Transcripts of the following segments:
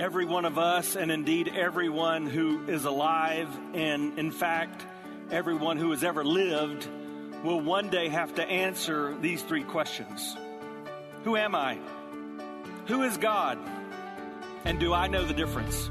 every one of us, and indeed everyone who is alive, and in fact, everyone who has ever lived, will one day have to answer these three questions Who am I? Who is God? And do I know the difference?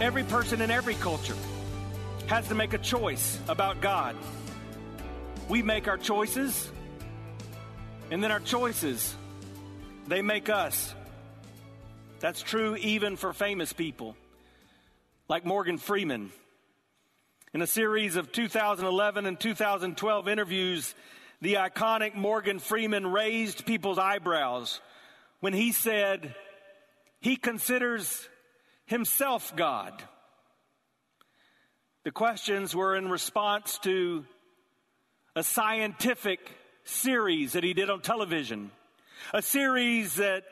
Every person in every culture has to make a choice about God. We make our choices, and then our choices, they make us. That's true even for famous people like Morgan Freeman. In a series of 2011 and 2012 interviews, the iconic Morgan Freeman raised people's eyebrows when he said he considers himself God. The questions were in response to a scientific series that he did on television, a series that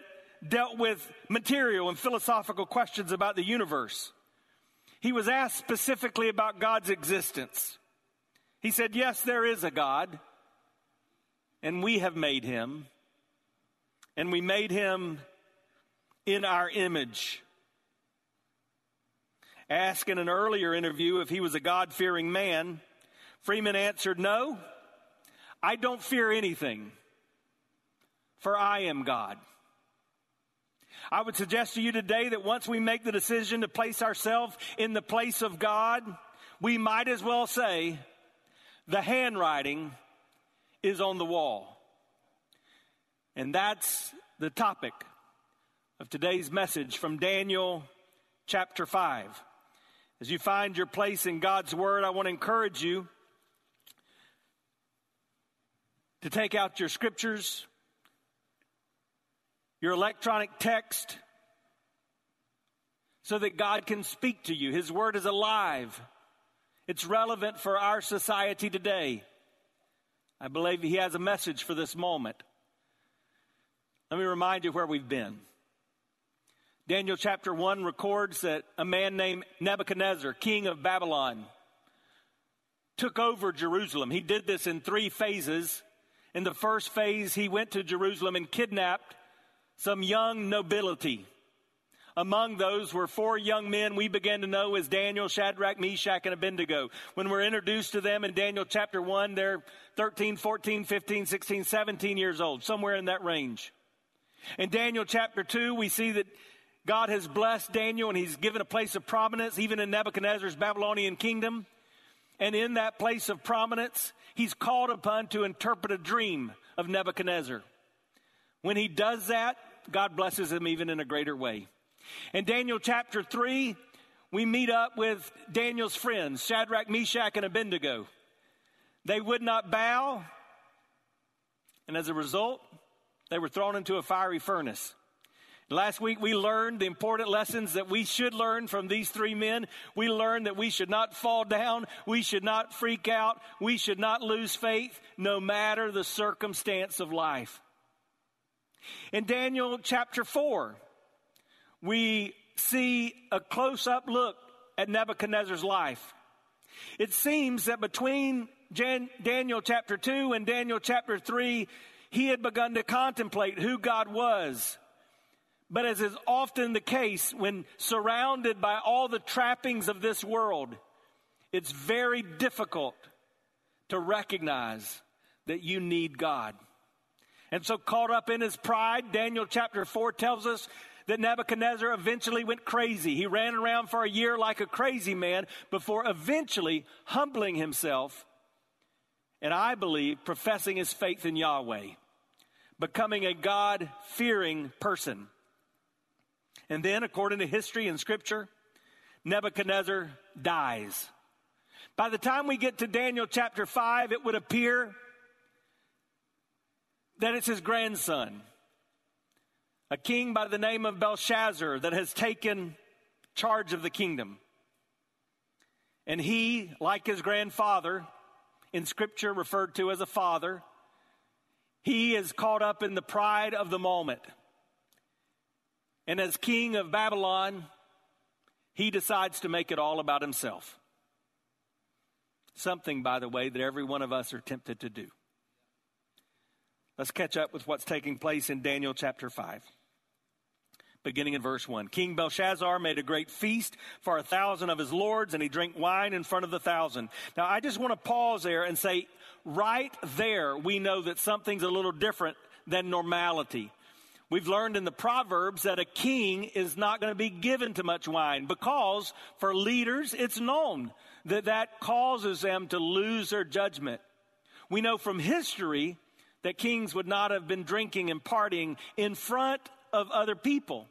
dealt with material and philosophical questions about the universe. He was asked specifically about God's existence. He said, Yes, there is a God, and we have made him, and we made him in our image. Asked in an earlier interview if he was a God fearing man, Freeman answered, No, I don't fear anything, for I am God. I would suggest to you today that once we make the decision to place ourselves in the place of God, we might as well say, the handwriting is on the wall. And that's the topic of today's message from Daniel chapter 5. As you find your place in God's Word, I want to encourage you to take out your scriptures, your electronic text, so that God can speak to you. His Word is alive, it's relevant for our society today. I believe He has a message for this moment. Let me remind you where we've been. Daniel chapter 1 records that a man named Nebuchadnezzar, king of Babylon, took over Jerusalem. He did this in three phases. In the first phase, he went to Jerusalem and kidnapped some young nobility. Among those were four young men we began to know as Daniel, Shadrach, Meshach, and Abednego. When we're introduced to them in Daniel chapter 1, they're 13, 14, 15, 16, 17 years old, somewhere in that range. In Daniel chapter 2, we see that God has blessed Daniel and he's given a place of prominence even in Nebuchadnezzar's Babylonian kingdom. And in that place of prominence, he's called upon to interpret a dream of Nebuchadnezzar. When he does that, God blesses him even in a greater way. In Daniel chapter 3, we meet up with Daniel's friends, Shadrach, Meshach, and Abednego. They would not bow, and as a result, they were thrown into a fiery furnace. Last week we learned the important lessons that we should learn from these three men. We learned that we should not fall down. We should not freak out. We should not lose faith no matter the circumstance of life. In Daniel chapter 4, we see a close up look at Nebuchadnezzar's life. It seems that between Jan- Daniel chapter 2 and Daniel chapter 3, he had begun to contemplate who God was but as is often the case when surrounded by all the trappings of this world, it's very difficult to recognize that you need God. And so, caught up in his pride, Daniel chapter 4 tells us that Nebuchadnezzar eventually went crazy. He ran around for a year like a crazy man before eventually humbling himself and I believe professing his faith in Yahweh, becoming a God fearing person. And then, according to history and scripture, Nebuchadnezzar dies. By the time we get to Daniel chapter 5, it would appear that it's his grandson, a king by the name of Belshazzar, that has taken charge of the kingdom. And he, like his grandfather, in Scripture referred to as a father, he is caught up in the pride of the moment. And as king of Babylon, he decides to make it all about himself. Something, by the way, that every one of us are tempted to do. Let's catch up with what's taking place in Daniel chapter 5 beginning in verse 1. King Belshazzar made a great feast for a thousand of his lords, and he drank wine in front of the thousand. Now, I just want to pause there and say, right there, we know that something's a little different than normality. We've learned in the Proverbs that a king is not going to be given to much wine because for leaders, it's known that that causes them to lose their judgment. We know from history that kings would not have been drinking and partying in front of other people.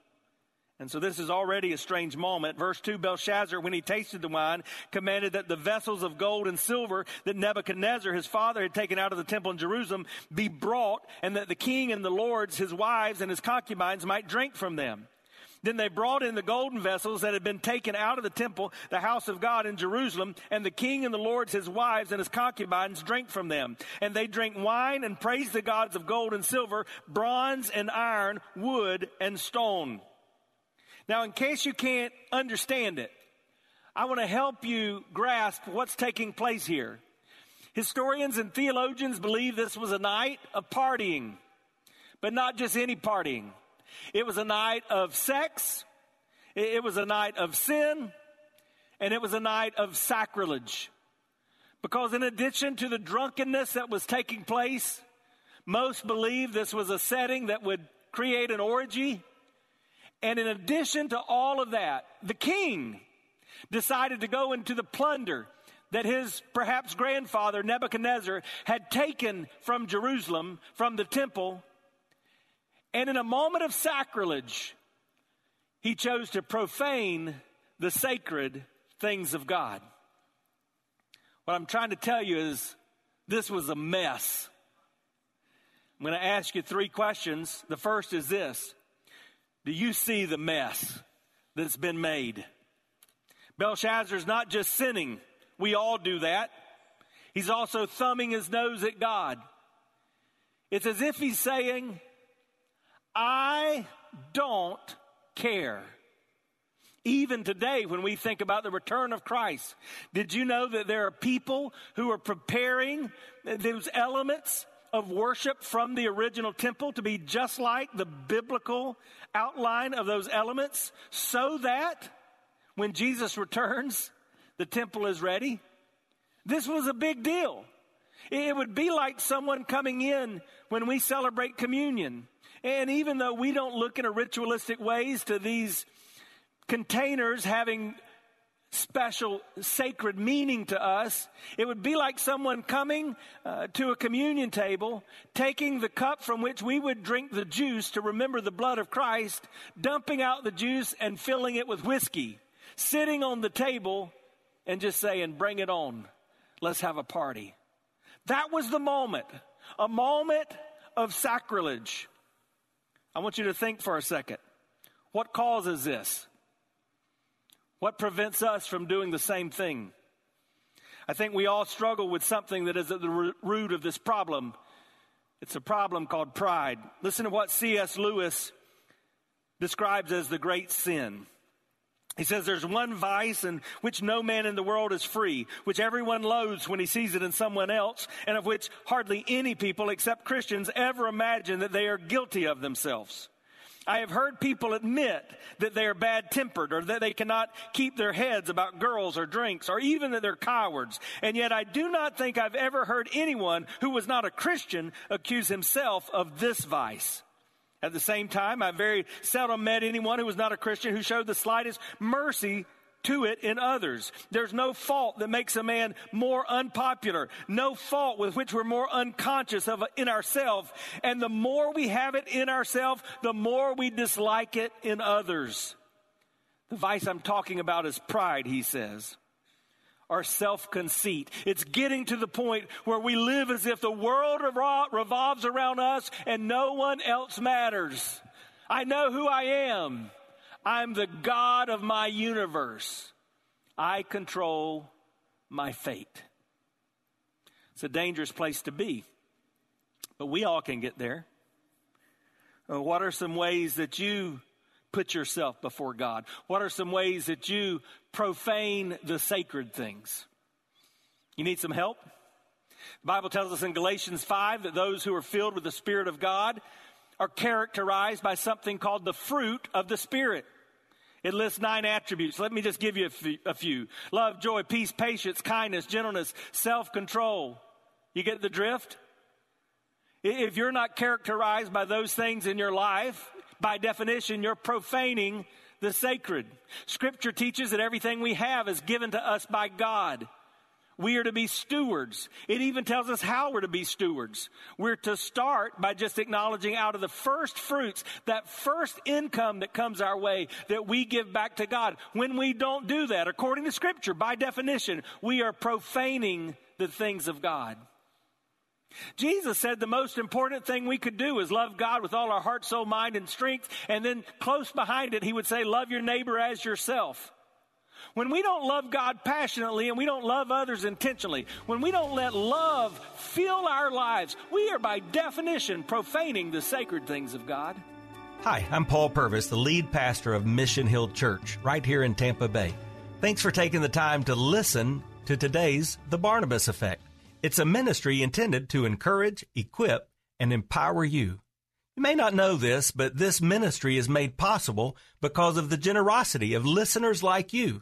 And so this is already a strange moment. Verse 2 Belshazzar, when he tasted the wine, commanded that the vessels of gold and silver that Nebuchadnezzar, his father, had taken out of the temple in Jerusalem be brought, and that the king and the lords, his wives, and his concubines might drink from them. Then they brought in the golden vessels that had been taken out of the temple, the house of God in Jerusalem, and the king and the lords, his wives, and his concubines drank from them. And they drank wine and praised the gods of gold and silver, bronze and iron, wood and stone. Now, in case you can't understand it, I want to help you grasp what's taking place here. Historians and theologians believe this was a night of partying, but not just any partying. It was a night of sex, it was a night of sin, and it was a night of sacrilege. Because in addition to the drunkenness that was taking place, most believe this was a setting that would create an orgy. And in addition to all of that, the king decided to go into the plunder that his perhaps grandfather Nebuchadnezzar had taken from Jerusalem, from the temple, and in a moment of sacrilege, he chose to profane the sacred things of God. What I'm trying to tell you is this was a mess. I'm going to ask you three questions. The first is this Do you see the mess that's been made? Belshazzar's not just sinning, we all do that. He's also thumbing his nose at God. It's as if he's saying, I don't care. Even today, when we think about the return of Christ, did you know that there are people who are preparing those elements of worship from the original temple to be just like the biblical outline of those elements so that when Jesus returns, the temple is ready? This was a big deal. It would be like someone coming in when we celebrate communion and even though we don't look in a ritualistic ways to these containers having special sacred meaning to us, it would be like someone coming uh, to a communion table, taking the cup from which we would drink the juice to remember the blood of Christ, dumping out the juice and filling it with whiskey, sitting on the table and just saying, Bring it on. Let's have a party. That was the moment, a moment of sacrilege. I want you to think for a second. What causes this? What prevents us from doing the same thing? I think we all struggle with something that is at the root of this problem. It's a problem called pride. Listen to what C.S. Lewis describes as the great sin. He says there's one vice in which no man in the world is free, which everyone loathes when he sees it in someone else, and of which hardly any people except Christians ever imagine that they are guilty of themselves. I have heard people admit that they are bad tempered or that they cannot keep their heads about girls or drinks or even that they're cowards. And yet I do not think I've ever heard anyone who was not a Christian accuse himself of this vice. At the same time, I very seldom met anyone who was not a Christian who showed the slightest mercy to it in others. There's no fault that makes a man more unpopular, no fault with which we're more unconscious of in ourselves. And the more we have it in ourselves, the more we dislike it in others. The vice I'm talking about is pride, he says our self conceit. It's getting to the point where we live as if the world revolves around us and no one else matters. I know who I am. I'm the God of my universe. I control my fate. It's a dangerous place to be, but we all can get there. Uh, what are some ways that you put yourself before God? What are some ways that you profane the sacred things? You need some help? The Bible tells us in Galatians 5 that those who are filled with the Spirit of God are characterized by something called the fruit of the Spirit. It lists nine attributes. Let me just give you a few love, joy, peace, patience, kindness, gentleness, self control. You get the drift? If you're not characterized by those things in your life, by definition, you're profaning the sacred. Scripture teaches that everything we have is given to us by God. We are to be stewards. It even tells us how we're to be stewards. We're to start by just acknowledging out of the first fruits, that first income that comes our way, that we give back to God. When we don't do that, according to Scripture, by definition, we are profaning the things of God. Jesus said the most important thing we could do is love God with all our heart, soul, mind, and strength. And then close behind it, he would say, love your neighbor as yourself. When we don't love God passionately and we don't love others intentionally, when we don't let love fill our lives, we are by definition profaning the sacred things of God. Hi, I'm Paul Purvis, the lead pastor of Mission Hill Church, right here in Tampa Bay. Thanks for taking the time to listen to today's The Barnabas Effect. It's a ministry intended to encourage, equip, and empower you. You may not know this, but this ministry is made possible because of the generosity of listeners like you.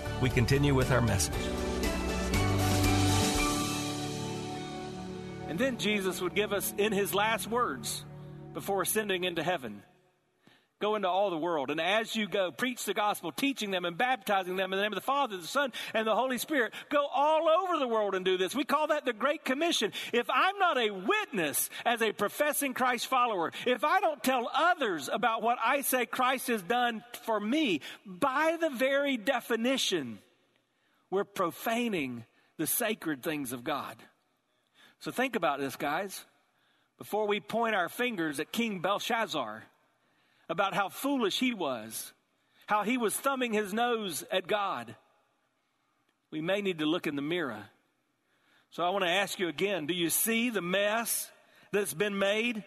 we continue with our message. And then Jesus would give us in his last words before ascending into heaven Go into all the world. And as you go, preach the gospel, teaching them and baptizing them in the name of the Father, the Son, and the Holy Spirit. Go all over the world and do this. We call that the Great Commission. If I'm not a witness as a professing Christ follower, if I don't tell others about what I say Christ has done for me, by the very definition, we're profaning the sacred things of God. So think about this, guys. Before we point our fingers at King Belshazzar, about how foolish he was, how he was thumbing his nose at God, we may need to look in the mirror. So I want to ask you again do you see the mess that's been made?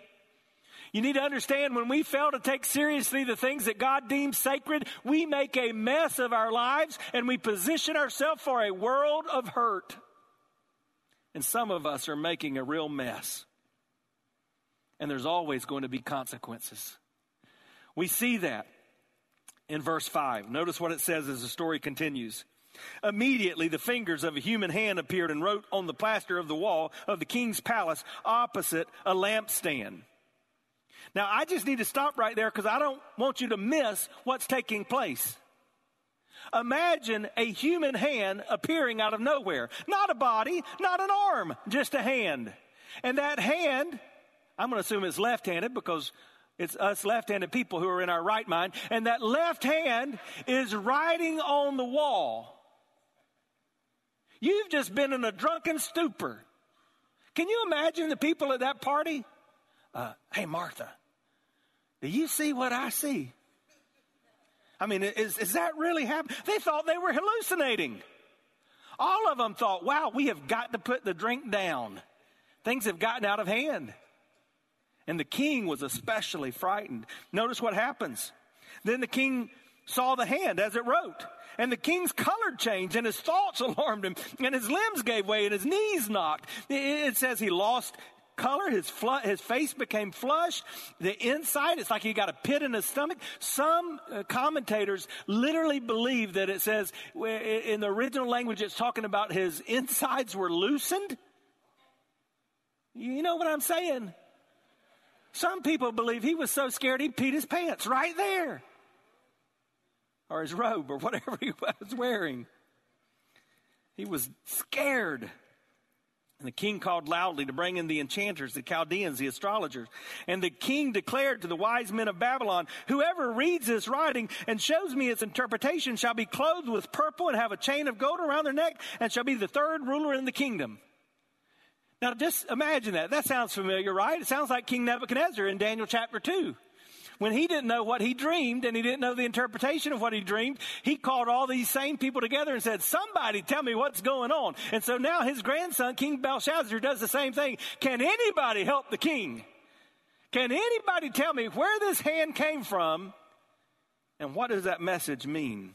You need to understand when we fail to take seriously the things that God deems sacred, we make a mess of our lives and we position ourselves for a world of hurt. And some of us are making a real mess. And there's always going to be consequences. We see that in verse 5. Notice what it says as the story continues. Immediately, the fingers of a human hand appeared and wrote on the plaster of the wall of the king's palace opposite a lampstand. Now, I just need to stop right there because I don't want you to miss what's taking place. Imagine a human hand appearing out of nowhere. Not a body, not an arm, just a hand. And that hand, I'm going to assume it's left handed because it's us left handed people who are in our right mind. And that left hand is writing on the wall. You've just been in a drunken stupor. Can you imagine the people at that party? Uh, hey, Martha, do you see what I see? I mean, is, is that really happening? They thought they were hallucinating. All of them thought, wow, we have got to put the drink down. Things have gotten out of hand. And the king was especially frightened. Notice what happens. Then the king saw the hand as it wrote. And the king's color changed and his thoughts alarmed him and his limbs gave way and his knees knocked. It says he lost color. His, fl- his face became flushed. The inside, it's like he got a pit in his stomach. Some uh, commentators literally believe that it says in the original language, it's talking about his insides were loosened. You know what I'm saying? Some people believe he was so scared he peed his pants right there. or his robe or whatever he was wearing. He was scared. And the king called loudly to bring in the enchanters, the Chaldeans, the astrologers. And the king declared to the wise men of Babylon, Whoever reads this writing and shows me its interpretation shall be clothed with purple and have a chain of gold around their neck and shall be the third ruler in the kingdom. Now just imagine that. That sounds familiar, right? It sounds like King Nebuchadnezzar in Daniel chapter 2 when he didn't know what he dreamed and he didn't know the interpretation of what he dreamed, he called all these same people together and said, Somebody tell me what's going on. And so now his grandson, King Belshazzar, does the same thing. Can anybody help the king? Can anybody tell me where this hand came from and what does that message mean?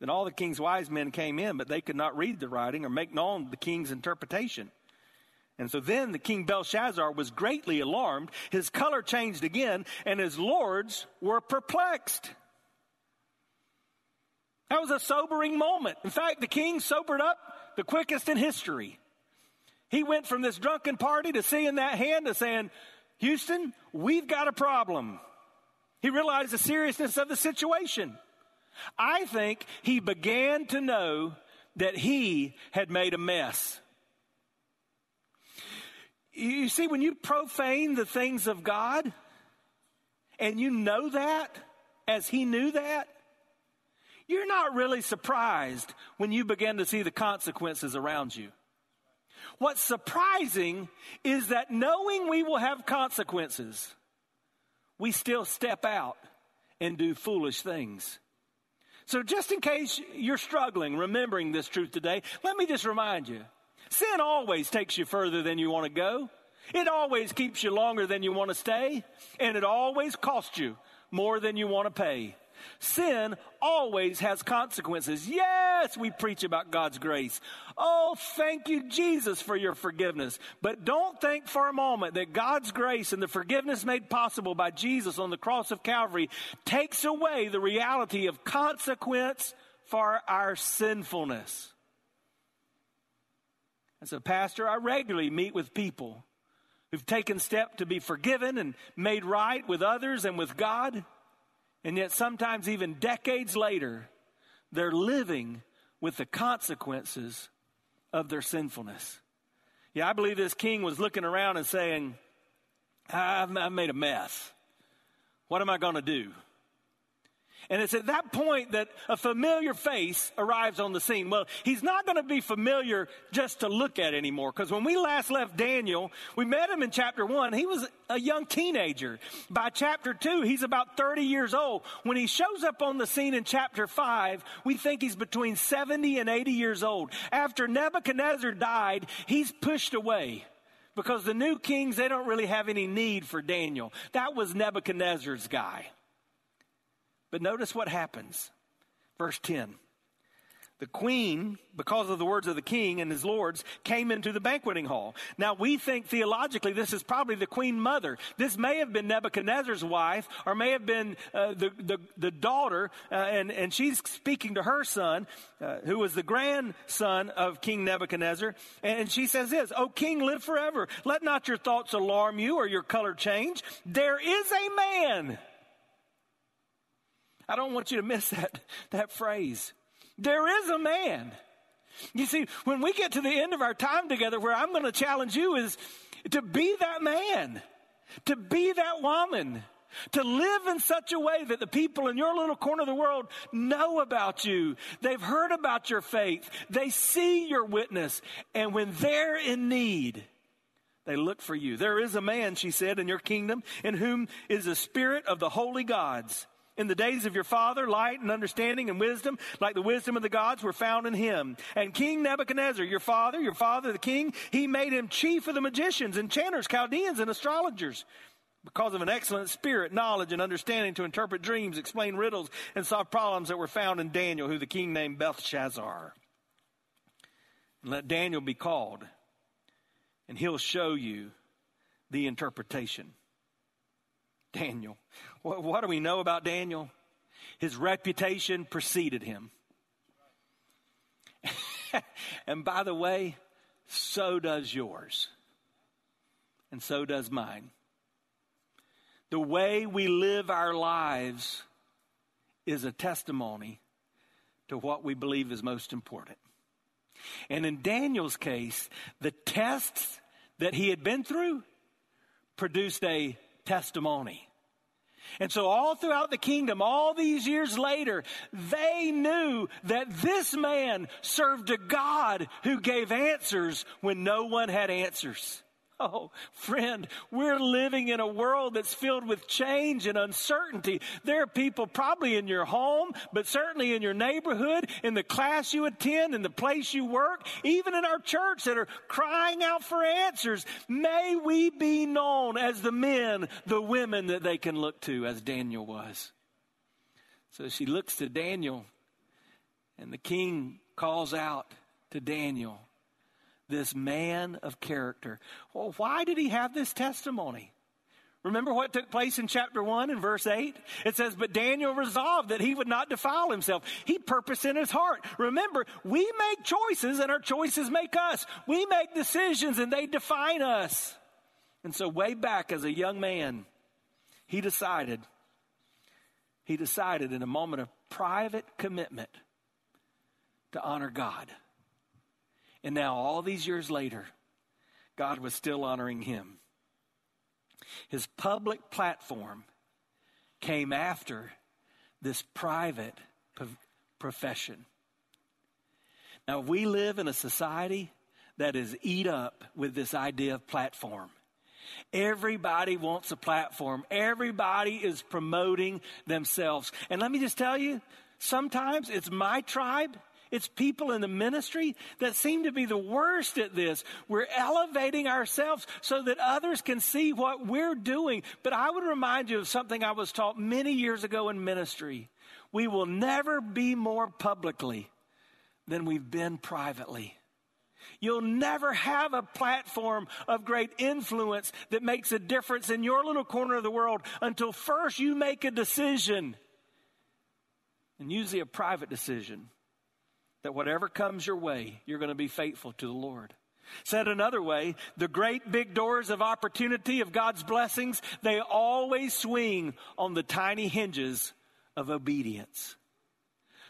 Then all the king's wise men came in, but they could not read the writing or make known the king's interpretation. And so then the king Belshazzar was greatly alarmed. His color changed again, and his lords were perplexed. That was a sobering moment. In fact, the king sobered up the quickest in history. He went from this drunken party to seeing that hand to saying, Houston, we've got a problem. He realized the seriousness of the situation. I think he began to know that he had made a mess. You see, when you profane the things of God, and you know that as he knew that, you're not really surprised when you begin to see the consequences around you. What's surprising is that knowing we will have consequences, we still step out and do foolish things. So, just in case you're struggling remembering this truth today, let me just remind you Sin always takes you further than you want to go. It always keeps you longer than you want to stay, and it always costs you more than you want to pay. Sin always has consequences. Yes, we preach about God's grace. Oh, thank you, Jesus, for your forgiveness. But don't think for a moment that God's grace and the forgiveness made possible by Jesus on the cross of Calvary takes away the reality of consequence for our sinfulness. As a pastor, I regularly meet with people who've taken steps to be forgiven and made right with others and with God. And yet, sometimes even decades later, they're living with the consequences of their sinfulness. Yeah, I believe this king was looking around and saying, I've, I've made a mess. What am I going to do? And it's at that point that a familiar face arrives on the scene. Well, he's not going to be familiar just to look at anymore. Because when we last left Daniel, we met him in chapter one. He was a young teenager. By chapter two, he's about 30 years old. When he shows up on the scene in chapter five, we think he's between 70 and 80 years old. After Nebuchadnezzar died, he's pushed away because the new kings, they don't really have any need for Daniel. That was Nebuchadnezzar's guy. But notice what happens. Verse 10. The queen, because of the words of the king and his lords, came into the banqueting hall. Now, we think theologically this is probably the queen mother. This may have been Nebuchadnezzar's wife, or may have been uh, the, the, the, daughter, uh, and, and she's speaking to her son, uh, who was the grandson of King Nebuchadnezzar. And she says this, O king, live forever. Let not your thoughts alarm you or your color change. There is a man I don't want you to miss that, that phrase. There is a man. You see, when we get to the end of our time together, where I'm going to challenge you is to be that man, to be that woman, to live in such a way that the people in your little corner of the world know about you. They've heard about your faith. They see your witness. And when they're in need, they look for you. There is a man, she said, in your kingdom in whom is the spirit of the holy gods. In the days of your father, light and understanding and wisdom, like the wisdom of the gods, were found in him. And King Nebuchadnezzar, your father, your father, the king, he made him chief of the magicians, enchanters, Chaldeans, and astrologers. Because of an excellent spirit, knowledge, and understanding to interpret dreams, explain riddles, and solve problems that were found in Daniel, who the king named Belteshazzar. And let Daniel be called, and he'll show you the interpretation. Daniel. What, what do we know about Daniel? His reputation preceded him. and by the way, so does yours. And so does mine. The way we live our lives is a testimony to what we believe is most important. And in Daniel's case, the tests that he had been through produced a testimony. And so, all throughout the kingdom, all these years later, they knew that this man served a God who gave answers when no one had answers. Oh, friend, we're living in a world that's filled with change and uncertainty. There are people probably in your home, but certainly in your neighborhood, in the class you attend, in the place you work, even in our church that are crying out for answers. May we be known as the men, the women that they can look to, as Daniel was. So she looks to Daniel, and the king calls out to Daniel this man of character. Well, why did he have this testimony? Remember what took place in chapter 1 and verse 8? It says, But Daniel resolved that he would not defile himself. He purposed in his heart. Remember, we make choices and our choices make us. We make decisions and they define us. And so, way back as a young man, he decided, he decided in a moment of private commitment to honor God. And now, all these years later, God was still honoring him. His public platform came after this private profession. Now, we live in a society that is eat up with this idea of platform. Everybody wants a platform. Everybody is promoting themselves. And let me just tell you, sometimes it's my tribe it's people in the ministry that seem to be the worst at this. We're elevating ourselves so that others can see what we're doing. But I would remind you of something I was taught many years ago in ministry. We will never be more publicly than we've been privately. You'll never have a platform of great influence that makes a difference in your little corner of the world until first you make a decision, and usually a private decision that whatever comes your way, you're going to be faithful to the Lord. Said another way, the great big doors of opportunity of God's blessings, they always swing on the tiny hinges of obedience.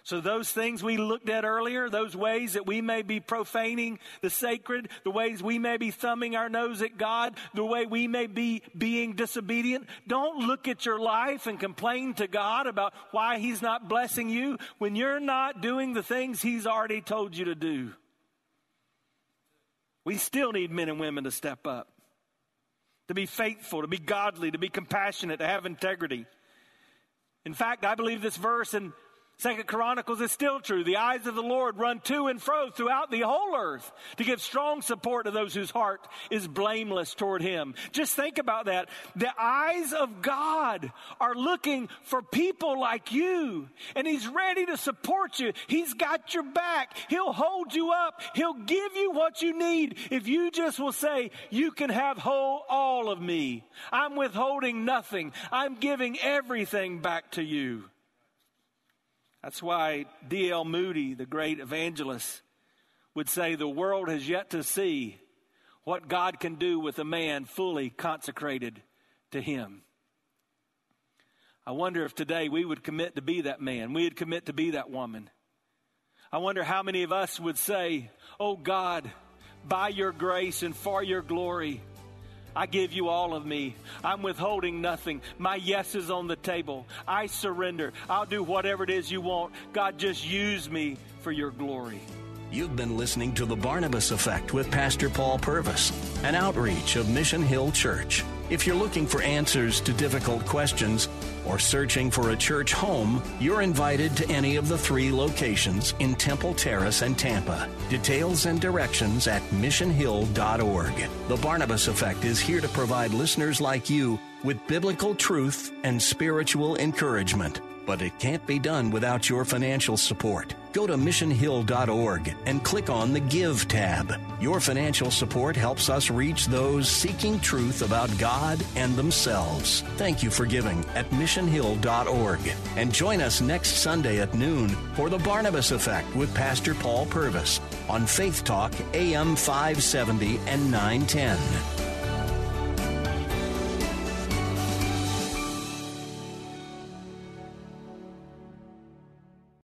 So, those things we looked at earlier, those ways that we may be profaning the sacred, the ways we may be thumbing our nose at God, the way we may be being disobedient, don't look at your life and complain to God about why He's not blessing you when you're not doing the things He's already told you to do. We still need men and women to step up, to be faithful, to be godly, to be compassionate, to have integrity. In fact, I believe this verse in Second Chronicles is still true. The eyes of the Lord run to and fro throughout the whole earth to give strong support to those whose heart is blameless toward him. Just think about that. The eyes of God are looking for people like you and he's ready to support you. He's got your back. He'll hold you up. He'll give you what you need if you just will say, you can have whole all of me. I'm withholding nothing. I'm giving everything back to you. That's why D.L. Moody, the great evangelist, would say the world has yet to see what God can do with a man fully consecrated to Him. I wonder if today we would commit to be that man, we would commit to be that woman. I wonder how many of us would say, Oh God, by your grace and for your glory, I give you all of me. I'm withholding nothing. My yes is on the table. I surrender. I'll do whatever it is you want. God, just use me for your glory. You've been listening to The Barnabas Effect with Pastor Paul Purvis, an outreach of Mission Hill Church. If you're looking for answers to difficult questions or searching for a church home, you're invited to any of the three locations in Temple Terrace and Tampa. Details and directions at missionhill.org. The Barnabas Effect is here to provide listeners like you with biblical truth and spiritual encouragement but it can't be done without your financial support. Go to missionhill.org and click on the Give tab. Your financial support helps us reach those seeking truth about God and themselves. Thank you for giving at missionhill.org. And join us next Sunday at noon for the Barnabas Effect with Pastor Paul Purvis on Faith Talk AM 570 and 910.